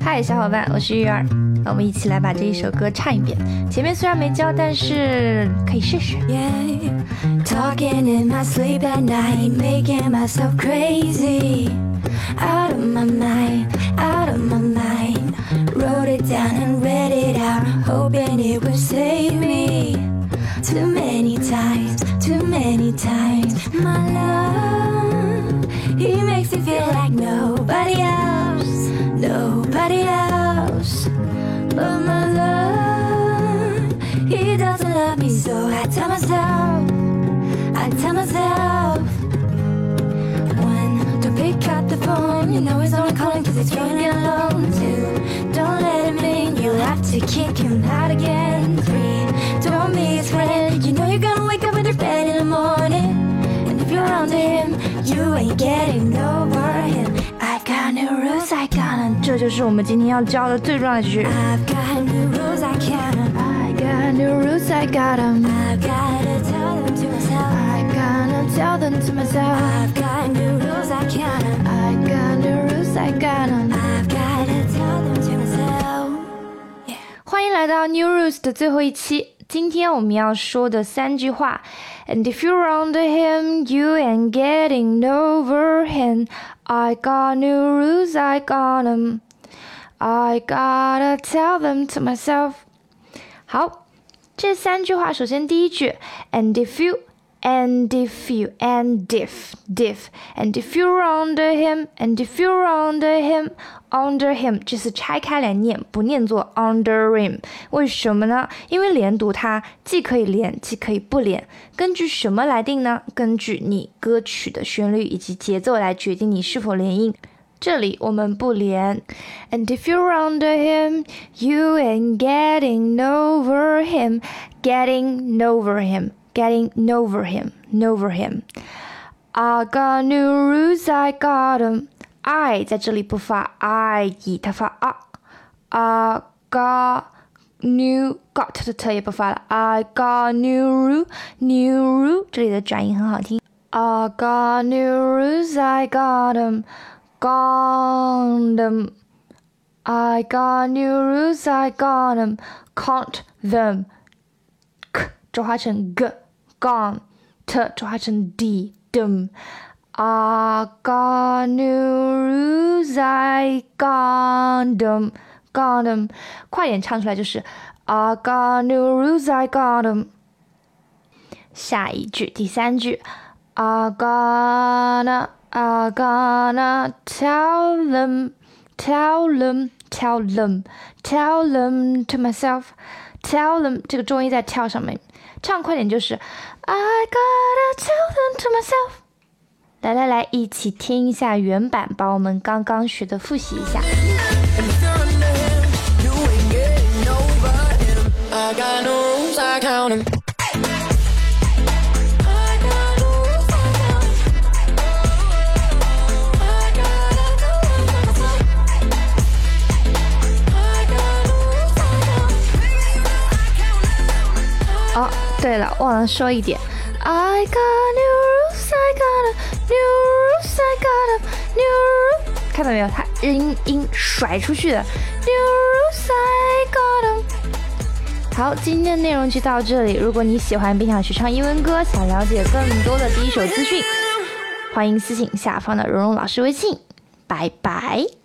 嗨，小伙伴，我是玉儿，我们一起来把这一首歌唱一遍。前面虽然没教，但是可以试试。Talking in my sleep at night, making myself crazy, out of my mind, out of my mind. Wrote it down and read it out, hoping it would save me. Too many times, too many times, my love. He makes me feel like nobody else, No. Else. But my love, he doesn't love me, so I tell myself, I tell myself. One, don't pick up the phone, you know he's only calling cause he's feeling alone. Two, don't let him in, you'll have to kick him out again. Three, don't be his friend, you know you're gonna wake up in your bed in the morning. And if you're onto him, you ain't getting over him. 这就是我们今天要教的最重要的就句。欢迎来到 new rules 的最后一期。今天我们要说的三句话，And if you're under him, you ain't getting over him. I got new rules, I got them. I gotta tell them to myself. 好，这三句话，首先第一句，And if you and if you and if diff and if you're under him and if you're under him under him 这次拆开来念，不念作 under him，为什么呢？因为连读它既可以连，既可以不连。根据什么来定呢？根据你歌曲的旋律以及节奏来决定你是否连音。这里我们不连。And if you're under him, you ain't getting over him, getting over him getting over him, over him. I got new rules, I got them. I 在这里不发 i e，它发 a。I got new got 的特也不发了。I got new rule, new rule 这里的转音很好听。I got new rules, I got them, got them. I got new rules, I got them, count them. k 转化成 g。 gone t 转化成 d dum I got new rules I got them got them 快点唱出来就是 I got new rules I got them 下一句第三句 I gonna I gonna tell them tell them tell them tell them to myself tell them 这个重音在 tell 上面 唱快点就是 I gotta tell them to myself。来来来，一起听一下原版，把我们刚刚学的复习一下。哦，对了，忘了说一点。I got new rules, I got a new rules, I got a new rules。看到没有？它音音甩出去的。New rules, I got them。好，今天的内容就到这里。如果你喜欢并想学唱英文歌，想了解更多的第一手资讯，欢迎私信下方的蓉蓉老师微信。拜拜。